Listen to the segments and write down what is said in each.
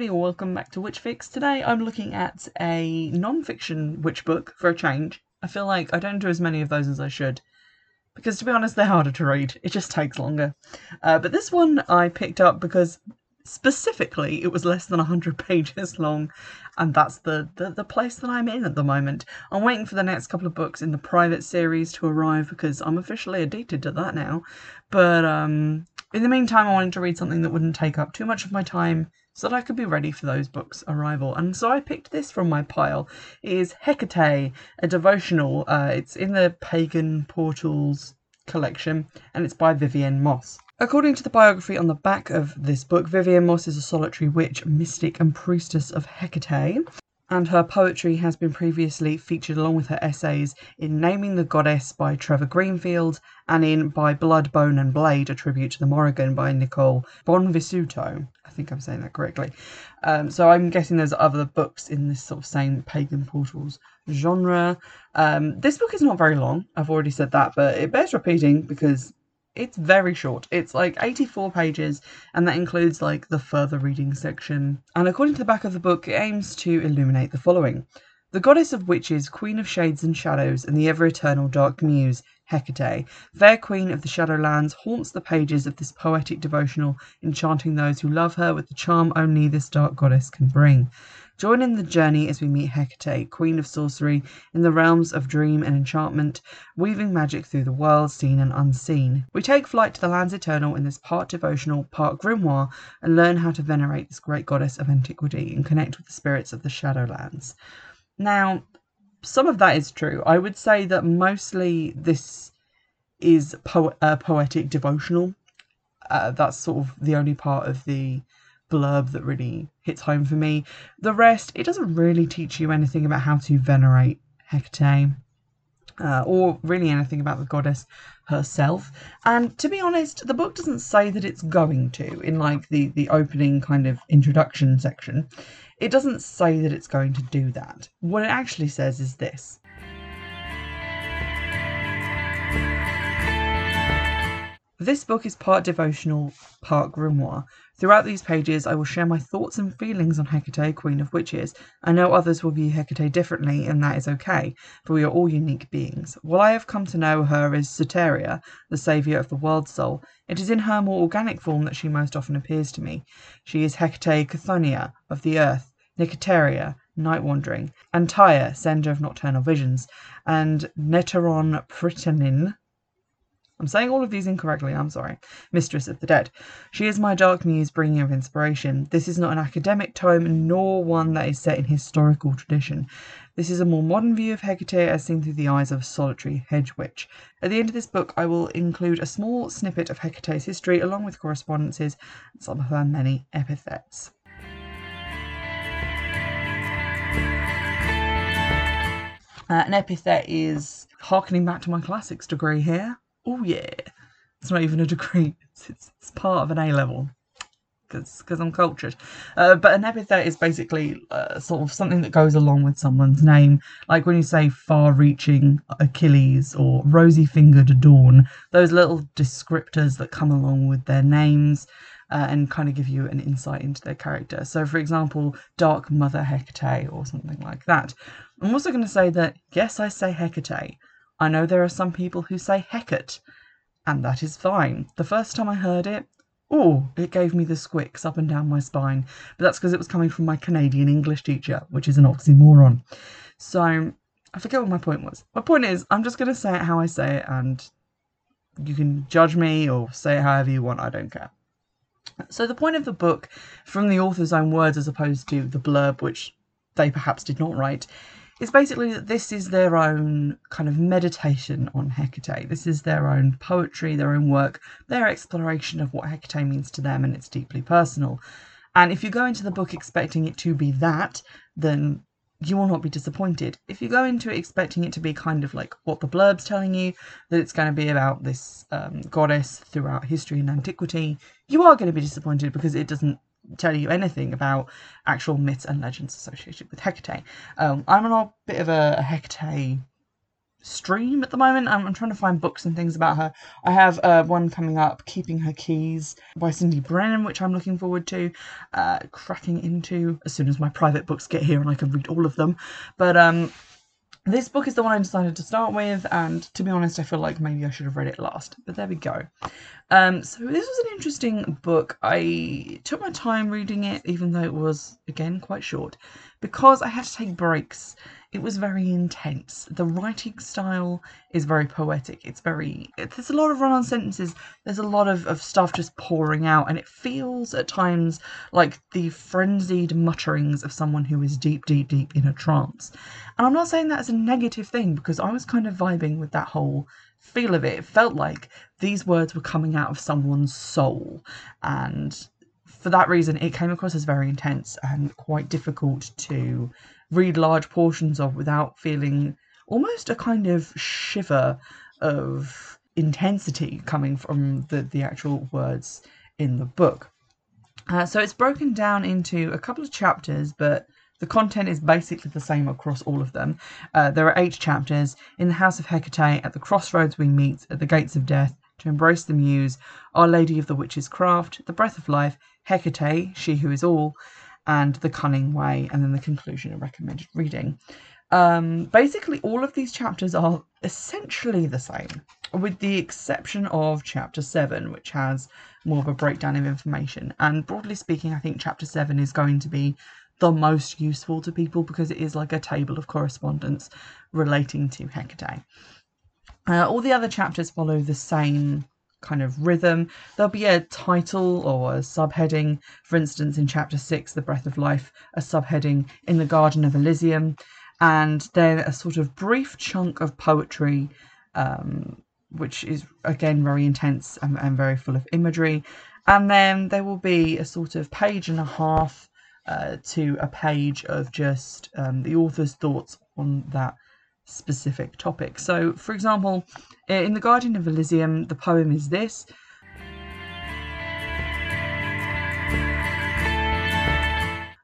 everybody, and welcome back to Witch Fix. Today I'm looking at a non-fiction witch book for a change. I feel like I don't do as many of those as I should because, to be honest, they're harder to read. It just takes longer. Uh, but this one I picked up because specifically it was less than 100 pages long and that's the, the, the place that I'm in at the moment. I'm waiting for the next couple of books in the private series to arrive because I'm officially addicted to that now. But um, in the meantime, I wanted to read something that wouldn't take up too much of my time so that I could be ready for those books' arrival. And so I picked this from my pile. It is Hecate, a devotional. Uh, it's in the Pagan Portals collection, and it's by Vivienne Moss. According to the biography on the back of this book, Vivienne Moss is a solitary witch, mystic, and priestess of Hecate and her poetry has been previously featured along with her essays in Naming the Goddess by Trevor Greenfield and in By Blood, Bone and Blade, a tribute to the Morrigan by Nicole Bonvisuto. I think I'm saying that correctly. Um, so I'm guessing there's other books in this sort of same pagan portals genre. Um, this book is not very long, I've already said that, but it bears repeating because it's very short. It's like 84 pages, and that includes like the further reading section. And according to the back of the book, it aims to illuminate the following The goddess of witches, queen of shades and shadows, and the ever eternal dark muse, Hecate, fair queen of the Shadowlands, haunts the pages of this poetic devotional, enchanting those who love her with the charm only this dark goddess can bring. Join in the journey as we meet Hecate, queen of sorcery, in the realms of dream and enchantment, weaving magic through the world seen and unseen. We take flight to the lands eternal in this part devotional, part grimoire, and learn how to venerate this great goddess of antiquity and connect with the spirits of the Shadowlands. Now, some of that is true. I would say that mostly this is po- uh, poetic devotional. Uh, that's sort of the only part of the blurb that really hits home for me. The rest, it doesn't really teach you anything about how to venerate Hecate. Uh, or really anything about the goddess herself. And to be honest, the book doesn't say that it's going to in like the the opening kind of introduction section. It doesn't say that it's going to do that. What it actually says is this. This book is part devotional, part grimoire. Throughout these pages, I will share my thoughts and feelings on Hecate, Queen of Witches. I know others will view Hecate differently, and that is okay, for we are all unique beings. While I have come to know her as Soteria, the saviour of the world soul, it is in her more organic form that she most often appears to me. She is Hecate Chthoniya, of the earth, Nicteria, night wandering, Antaya, sender of nocturnal visions, and Neteron Pritanin, I'm saying all of these incorrectly, I'm sorry. Mistress of the Dead. She is my dark muse bringing of inspiration. This is not an academic tome, nor one that is set in historical tradition. This is a more modern view of Hecate as seen through the eyes of a solitary hedge witch. At the end of this book, I will include a small snippet of Hecate's history along with correspondences and some of her many epithets. Uh, an epithet is harkening back to my classics degree here oh yeah, it's not even a degree. It's, it's, it's part of an A level because I'm cultured. Uh, but an epithet is basically uh, sort of something that goes along with someone's name. Like when you say far reaching Achilles or rosy fingered Dawn, those little descriptors that come along with their names. Uh, and kind of give you an insight into their character. So, for example, Dark Mother Hecate or something like that. I'm also going to say that, yes, I say Hecate, I know there are some people who say Hecate, and that is fine. The first time I heard it, oh, it gave me the squicks up and down my spine. But that's because it was coming from my Canadian English teacher, which is an oxymoron. So I forget what my point was. My point is, I'm just going to say it how I say it, and you can judge me or say it however you want, I don't care. So, the point of the book, from the author's own words as opposed to the blurb, which they perhaps did not write, it's basically that this is their own kind of meditation on Hecate. This is their own poetry, their own work, their exploration of what Hecate means to them, and it's deeply personal. And if you go into the book expecting it to be that, then you will not be disappointed. If you go into it expecting it to be kind of like what the blurb's telling you, that it's going to be about this um, goddess throughout history and antiquity, you are going to be disappointed because it doesn't tell you anything about actual myths and legends associated with Hecate. Um, I'm on a bit of a, Hecate stream at the moment. I'm, I'm, trying to find books and things about her. I have uh, one coming up, Keeping Her Keys by Cyndi Brannen, which I'm looking forward to uh, cracking into as soon as my private books get here and I can read all of them. But um, this book is the one I decided to start with, and to be honest, I feel like maybe I should have read it last. But there we go. Um, so this was an interesting book. I took my time reading it, even though it was again quite short, because I had to take breaks it was very intense. The writing style is very poetic. It's very, there's a lot of run on sentences. There's a lot of, of stuff just pouring out, and it feels at times like the frenzied mutterings of someone who is deep, deep, deep in a trance. And I'm not saying that as a negative thing because I was kind of vibing with that whole feel of it. It felt like these words were coming out of someone's soul. And for that reason, it came across as very intense and quite difficult to read large portions of without feeling almost a kind of shiver of intensity coming from the, the actual words in the book. Uh, so it's broken down into a couple of chapters, but the content is basically the same across all of them. Uh, there are eight chapters. In the house of Hecate, at the crossroads we meet, at the gates of death, to embrace the muse, Our Lady of the Witch's Craft, the breath of life, Hecate, she who is all, and The Cunning Way, and then the conclusion and recommended reading. Um, basically, all of these chapters are essentially the same, with the exception of chapter 7, which has more of a breakdown of information. And broadly speaking, I think chapter 7 is going to be the most useful to people because it is like a table of correspondence relating to Hecate. Uh, all the other chapters follow the same kind of rhythm. There'll be a title or a subheading. For instance, in chapter six, The Breath of Life, a subheading in the Garden of Elysium, and then a sort of brief chunk of poetry, um, which is again very intense and, and, very full of imagery. And then there will be a sort of page and a half uh, to a page of just um, the author's thoughts on that specific topic. So, for example, eh, in The Garden of Elysium, the poem is this.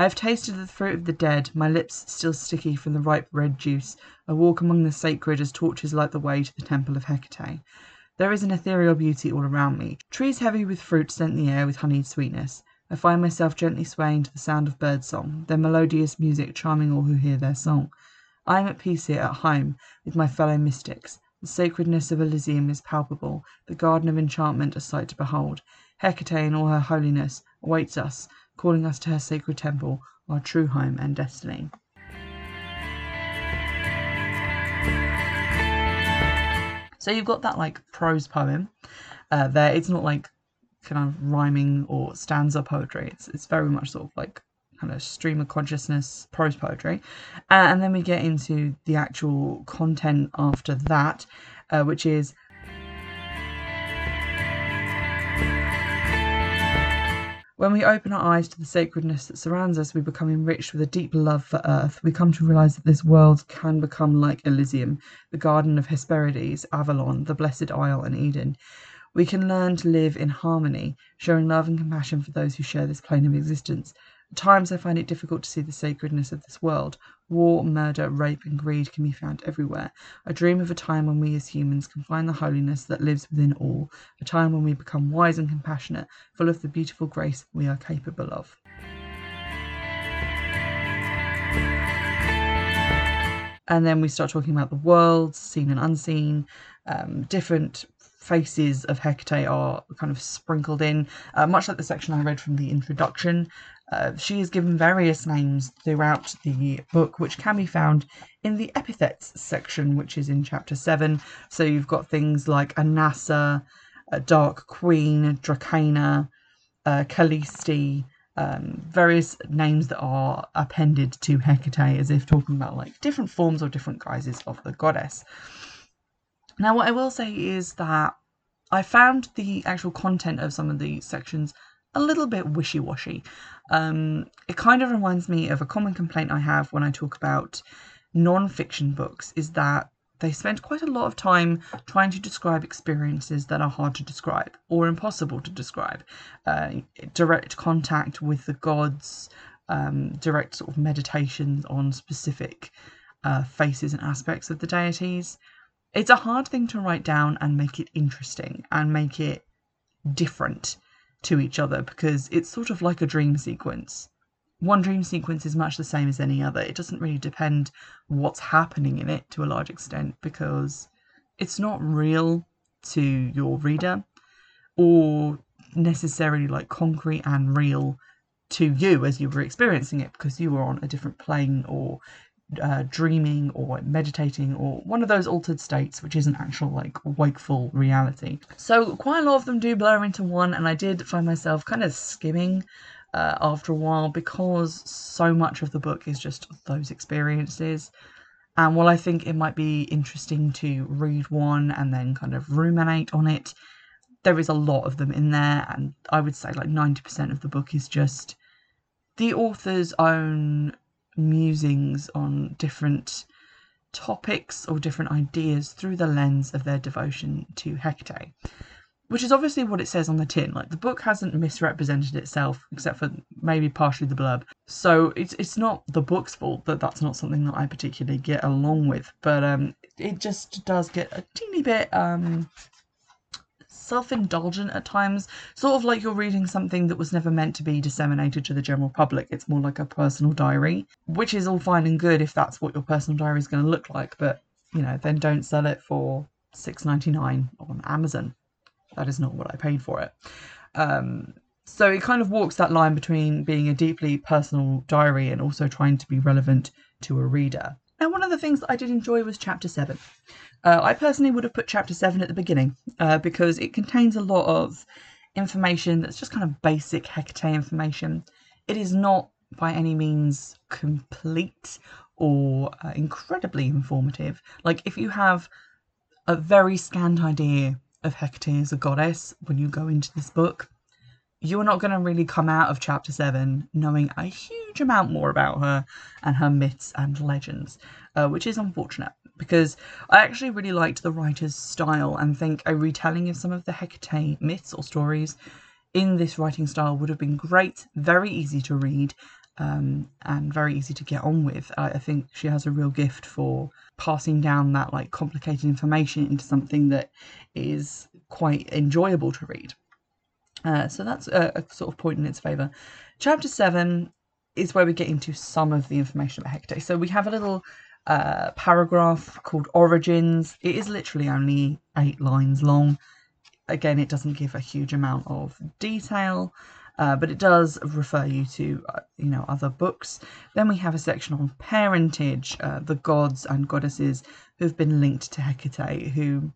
I have tasted the fruit of the dead, my lips still sticky from the ripe red juice. I walk among the sacred as torches light the way to the temple of Hecate. There is an ethereal beauty all around me. Trees heavy with fruit scent the air with honeyed sweetness. I find myself gently swaying to the sound of bird song, their melodious music charming all who hear their song. I am at peace here, at home, with my fellow mystics. The sacredness of Elysium is palpable, the garden of enchantment a sight to behold. Hecate in all her holiness awaits us, calling us to her sacred temple, our true home and destiny. So you've got that like prose poem uh, there. It's not like kind of rhyming or stanza poetry. It's it's very much sort of like kind of stream of consciousness prose poetry. Uh, and then we get into the actual content after that, uh, which is. When we open our eyes to the sacredness that surrounds us, we become enriched with a deep love for earth. We come to realize that this world can become like Elysium, the garden of Hesperides, Avalon, the blessed Isle, and Eden. We can learn to live in harmony, showing love and compassion for those who share this plane of existence. At times I find it difficult to see the sacredness of this world. War, murder, rape, and greed can be found everywhere. I dream of a time when we as humans can find the holiness that lives within all, a time when we become wise and compassionate, full of the beautiful grace we are capable of. And then we start talking about the world, seen and unseen, um, different faces of Hecate are kind of sprinkled in, uh, much like the section I read from the introduction. Uh, she is given various names throughout the book, which can be found in the epithets section, which is in chapter 7. So you've got things like Anassa, uh, Dark Queen, Dracana, uh, Callisti, um, various names that are appended to Hecate as if talking about like different forms or different guises of the goddess. Now, what I will say is that I found the actual content of some of the sections a little bit wishy washy. Um, it kind of reminds me of a common complaint I have when I talk about non fiction books is that they spend quite a lot of time trying to describe experiences that are hard to describe or impossible to describe. Uh, direct contact with the gods, um, direct sort of meditations on specific uh, faces and aspects of the deities. it's a hard thing to write down and make it interesting and make it different to each other because it's sort of like a dream sequence. One dream sequence is much the same as any other. It doesn't really depend what's happening in it to a large extent because it's not real to your reader or necessarily like concrete and real to you as you were experiencing it because you were on a different plane or uh, dreaming or meditating or one of those altered states which isn't actual like wakeful reality. So quite a lot of them do blur into one, and I did find myself kind of skimming uh, after a while because so much of the book is just those experiences. And while I think it might be interesting to read one and then kind of ruminate on it, there is a lot of them in there, and I would say like 90% of the book is just the author's own musings on different topics or different ideas through the lens of their devotion to Hecate. Which is obviously what it says on the tin. Like the book hasn't misrepresented itself, except for maybe partially the blurb. So it's it's not the book's fault that that's not something that I particularly get along with. But um, it just does get a teeny bit um self indulgent at times, sort of like you're reading something that was never meant to be disseminated to the general public. It's more like a personal diary, which is all fine and good if that's what your personal diary is going to look like, but you know, then don't sell it for six ninety nine on Amazon. That is not what I paid for it. Um, so it kind of walks that line between being a deeply personal diary and also trying to be relevant to a reader. And one of the things that I did enjoy was chapter seven. Uh, I personally would have put chapter 7 at the beginning uh, because it contains a lot of information that's just kind of basic Hecate information. It is not by any means complete or uh, incredibly informative. Like, if you have a very scant idea of Hecate as a goddess when you go into this book, you're not going to really come out of chapter 7 knowing a huge amount more about her and her myths and legends, uh, which is unfortunate because I actually really liked the writer's style and think a retelling of some of the Hecate myths or stories in this writing style would have been great, very easy to read, um, and very easy to get on with. I, I, think she has a real gift for passing down that like complicated information into something that is quite enjoyable to read. Uh, so that's a, a, sort of point in its favour. Chapter seven is where we get into some of the information about Hecate. So we have a little uh, paragraph called Origins. It is literally only eight lines long. Again, it doesn't give a huge amount of detail, uh, but it does refer you to uh, you know other books. Then we have a section on parentage, uh, the gods and goddesses who've been linked to Hecate. Who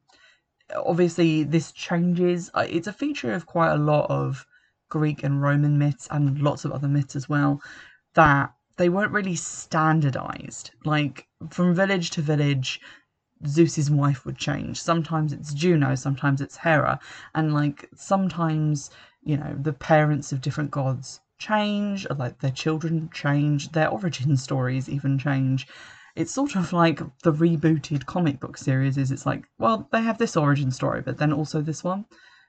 obviously this changes. Uh, it's a feature of quite a lot of Greek and Roman myths and lots of other myths as well. That they weren't really standardized. Like from village to village, Zeus's wife would change. Sometimes it's Juno, sometimes it's Hera, and like sometimes you know the parents of different gods change, like their children change, their origin stories even change. It's sort of like the rebooted comic book series. Is it's like well they have this origin story, but then also this one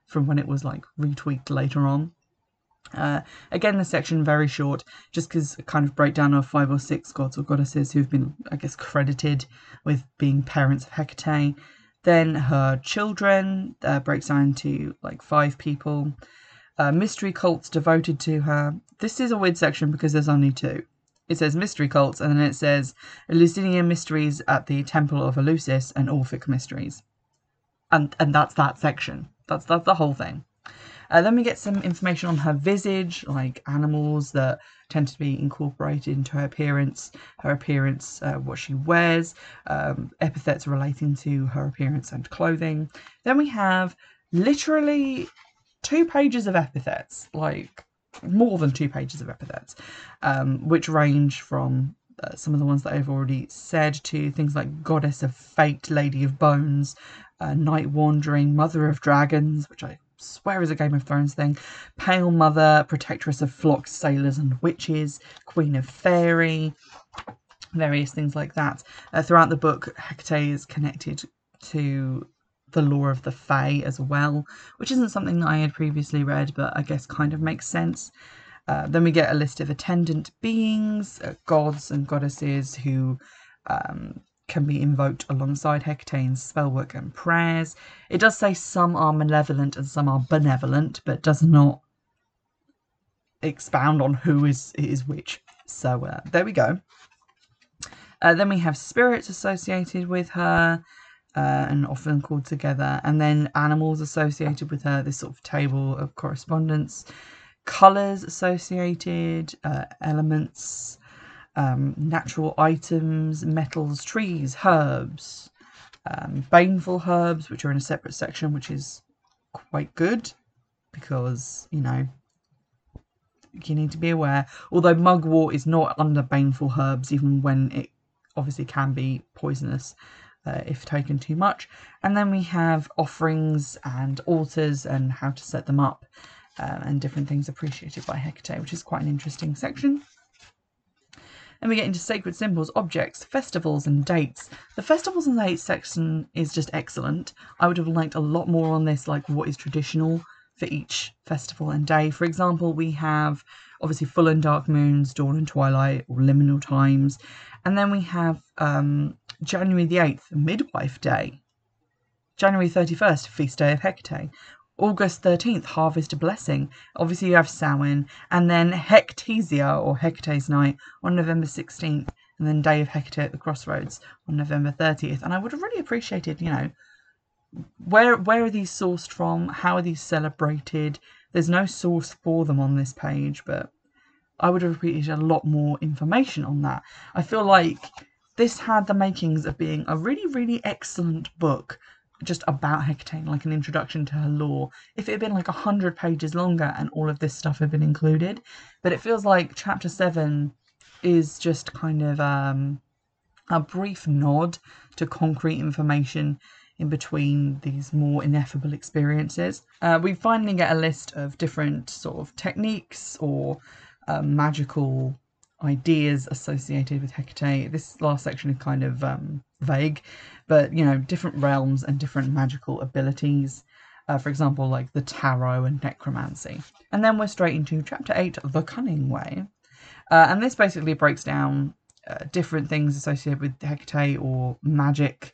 from when it was like retweaked later on. Uh, again, the section very short, just because kind of breakdown of five or six gods or goddesses who've been, I guess, credited with being parents of Hecate. Then her children uh, breaks down into like five people. Uh, mystery cults devoted to her. This is a weird section because there's only two. It says mystery cults, and then it says Eleusinian mysteries at the Temple of Eleusis and Orphic mysteries, and and that's that section. That's that's the whole thing. Uh, then we get some information on her visage, like animals that tend to be incorporated into her appearance, her appearance, uh, what she wears, um, epithets relating to her appearance and clothing. Then we have literally two pages of epithets, like more than two pages of epithets, um, which range from uh, some of the ones that I've already said to things like Goddess of Fate, Lady of Bones, uh, Night Wandering, Mother of Dragons, which I swear is a Game of Thrones thing. Pale Mother, Protectress of Flocks, Sailors, and Witches, Queen of Fairy, various things like that. Uh, throughout the book, Hecate is connected to the lore of the Fae as well, which isn't something that I had previously read, but I guess kind of makes sense. Uh, then we get a list of attendant beings, uh, gods and goddesses who um, can be invoked alongside Hecate's spellwork and prayers. It does say some are malevolent and some are benevolent, but does not expound on who is is which. So uh, there we go. Uh, then we have spirits associated with her, uh, and often called together, and then animals associated with her. This sort of table of correspondence, colors associated, uh, elements, um, natural items, metals, trees, herbs, um, baneful herbs, which are in a separate section, which is quite good because you know you need to be aware. Although mugwort is not under baneful herbs, even when it obviously can be poisonous uh, if taken too much. And then we have offerings and altars and how to set them up uh, and different things appreciated by Hecate, which is quite an interesting section. Then we get into sacred symbols, objects, festivals, and dates. The festivals and dates section is just excellent. I would have liked a lot more on this, like what is traditional for each festival and day. For example, we have obviously full and dark moons, dawn and twilight, or liminal times. And then we have um, January the 8th, Midwife Day. January 31st, Feast Day of Hecate. August 13th, Harvest Blessing. Obviously, you have Samhain. And then Hectasia, or Hecate's Night, on November 16th. And then Day of Hecate at the Crossroads on November 30th. And I would have really appreciated, you know, where where are these sourced from? How are these celebrated? There's no source for them on this page, but I would have appreciated a lot more information on that. I feel like this had the makings of being a really, really excellent book just about Hecate, like an introduction to her lore. If it had been like a hundred pages longer and all of this stuff had been included, but it feels like chapter seven is just kind of um, a brief nod to concrete information in between these more ineffable experiences. Uh, we finally get a list of different sort of techniques or um, magical ideas associated with Hecate. This last section is kind of um, vague, but you know, different realms and different magical abilities. Uh, for example, like the tarot and necromancy. And then we're straight into chapter 8, The Cunning Way. Uh, and this basically breaks down uh, different things associated with Hecate or magic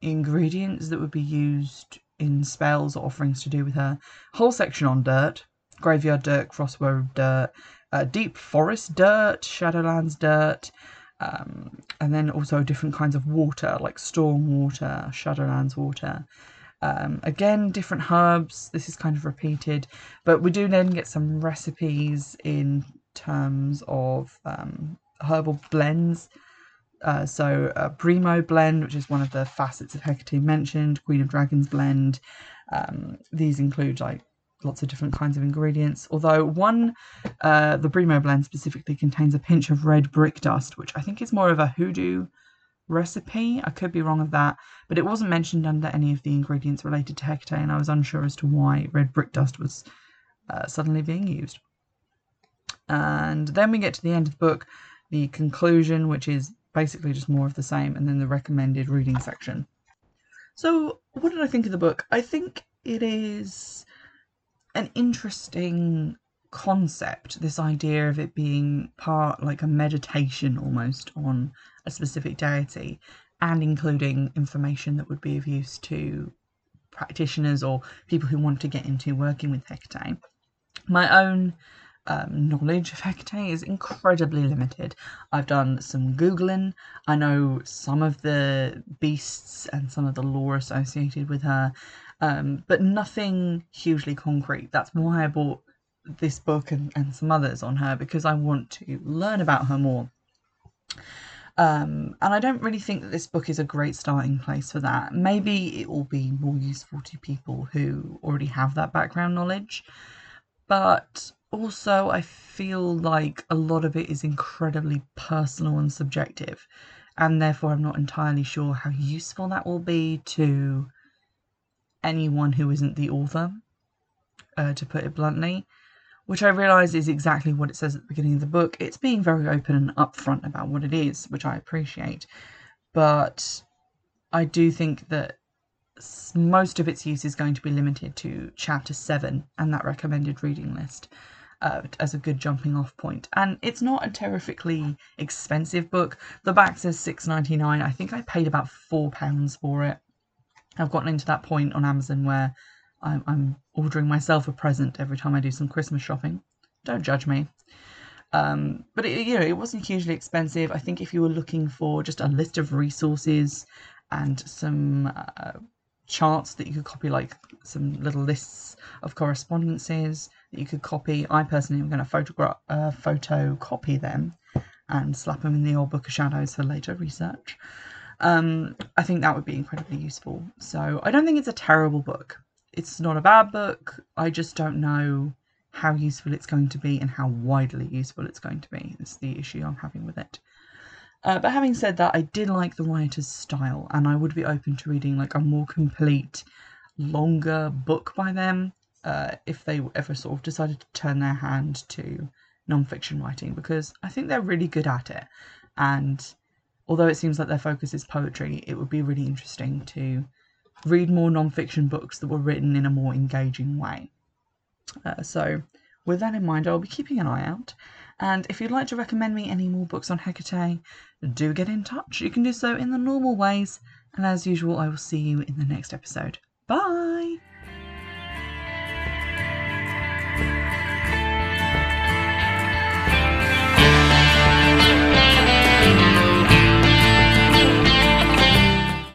ingredients that would be used in spells or offerings to do with her. Whole section on dirt, graveyard dirt, crossroad dirt, uh, deep forest dirt, Shadowlands dirt, um, and then also different kinds of water like storm water, Shadowlands water. Um, again, different herbs. This is kind of repeated, but we do then get some recipes in terms of um, herbal blends. Uh, so, uh, Brimo blend, which is one of the facets of Hecate mentioned, Queen of Dragons blend. Um, these include like lots of different kinds of ingredients. Although one, uh, the Brimo blend specifically contains a pinch of red brick dust, which I think is more of a hoodoo recipe. I could be wrong of that, but it wasn't mentioned under any of the ingredients related to Hecate, and I was unsure as to why red brick dust was uh, suddenly being used. And then we get to the end of the book, the conclusion, which is basically just more of the same, and then the recommended reading section. So, what did I think of the book? I think it is an interesting concept this idea of it being part like a meditation almost on a specific deity and including information that would be of use to practitioners or people who want to get into working with Hecate. My own um, knowledge of Hecate is incredibly limited. I've done some Googling. I know some of the beasts and some of the lore associated with her, um, but nothing hugely concrete. That's why I bought this book and, and some others on her because I want to learn about her more. Um, and I don't really think that this book is a great starting place for that. Maybe it will be more useful to people who already have that background knowledge. But also, I feel like a lot of it is incredibly personal and subjective. And therefore, I'm not entirely sure how useful that will be to anyone who isn't the author, uh, to put it bluntly, which I realise is exactly what it says at the beginning of the book. It's being very open and upfront about what it is, which I appreciate. But I do think that most of its use is going to be limited to chapter 7 and that recommended reading list. uh, as a good jumping off point. And it's not a terrifically expensive book. The back says six ninety nine. I think I paid about four pounds for it. I've gotten into that point on Amazon where I'm, I'm ordering myself a present every time I do some Christmas shopping. Don't judge me. Um, but it, you know, it wasn't hugely expensive. I think if you were looking for just a list of resources and some uh, charts that you could copy, like some little lists of correspondences that you could copy, I personally am going to photograph, uh, photocopy them and slap them in the old book of shadows for later research. Um, I think that would be incredibly useful. So I don't think it's a terrible book. It's not a bad book. I just don't know how useful it's going to be and how widely useful it's going to be. Is the issue I'm having with it. Uh, but having said that, I did like the writer's style, and I would be open to reading like a more complete, longer book by them uh, if they ever sort of decided to turn their hand to non-fiction writing, because I think they're really good at it. And although it seems like their focus is poetry, it would be really interesting to read more non-fiction books that were written in a more engaging way. Uh, so, with that in mind, I'll be keeping an eye out. And if you'd like to recommend me any more books on Hecate, do get in touch. You can do so in the normal ways. And as usual, I will see you in the next episode. Bye!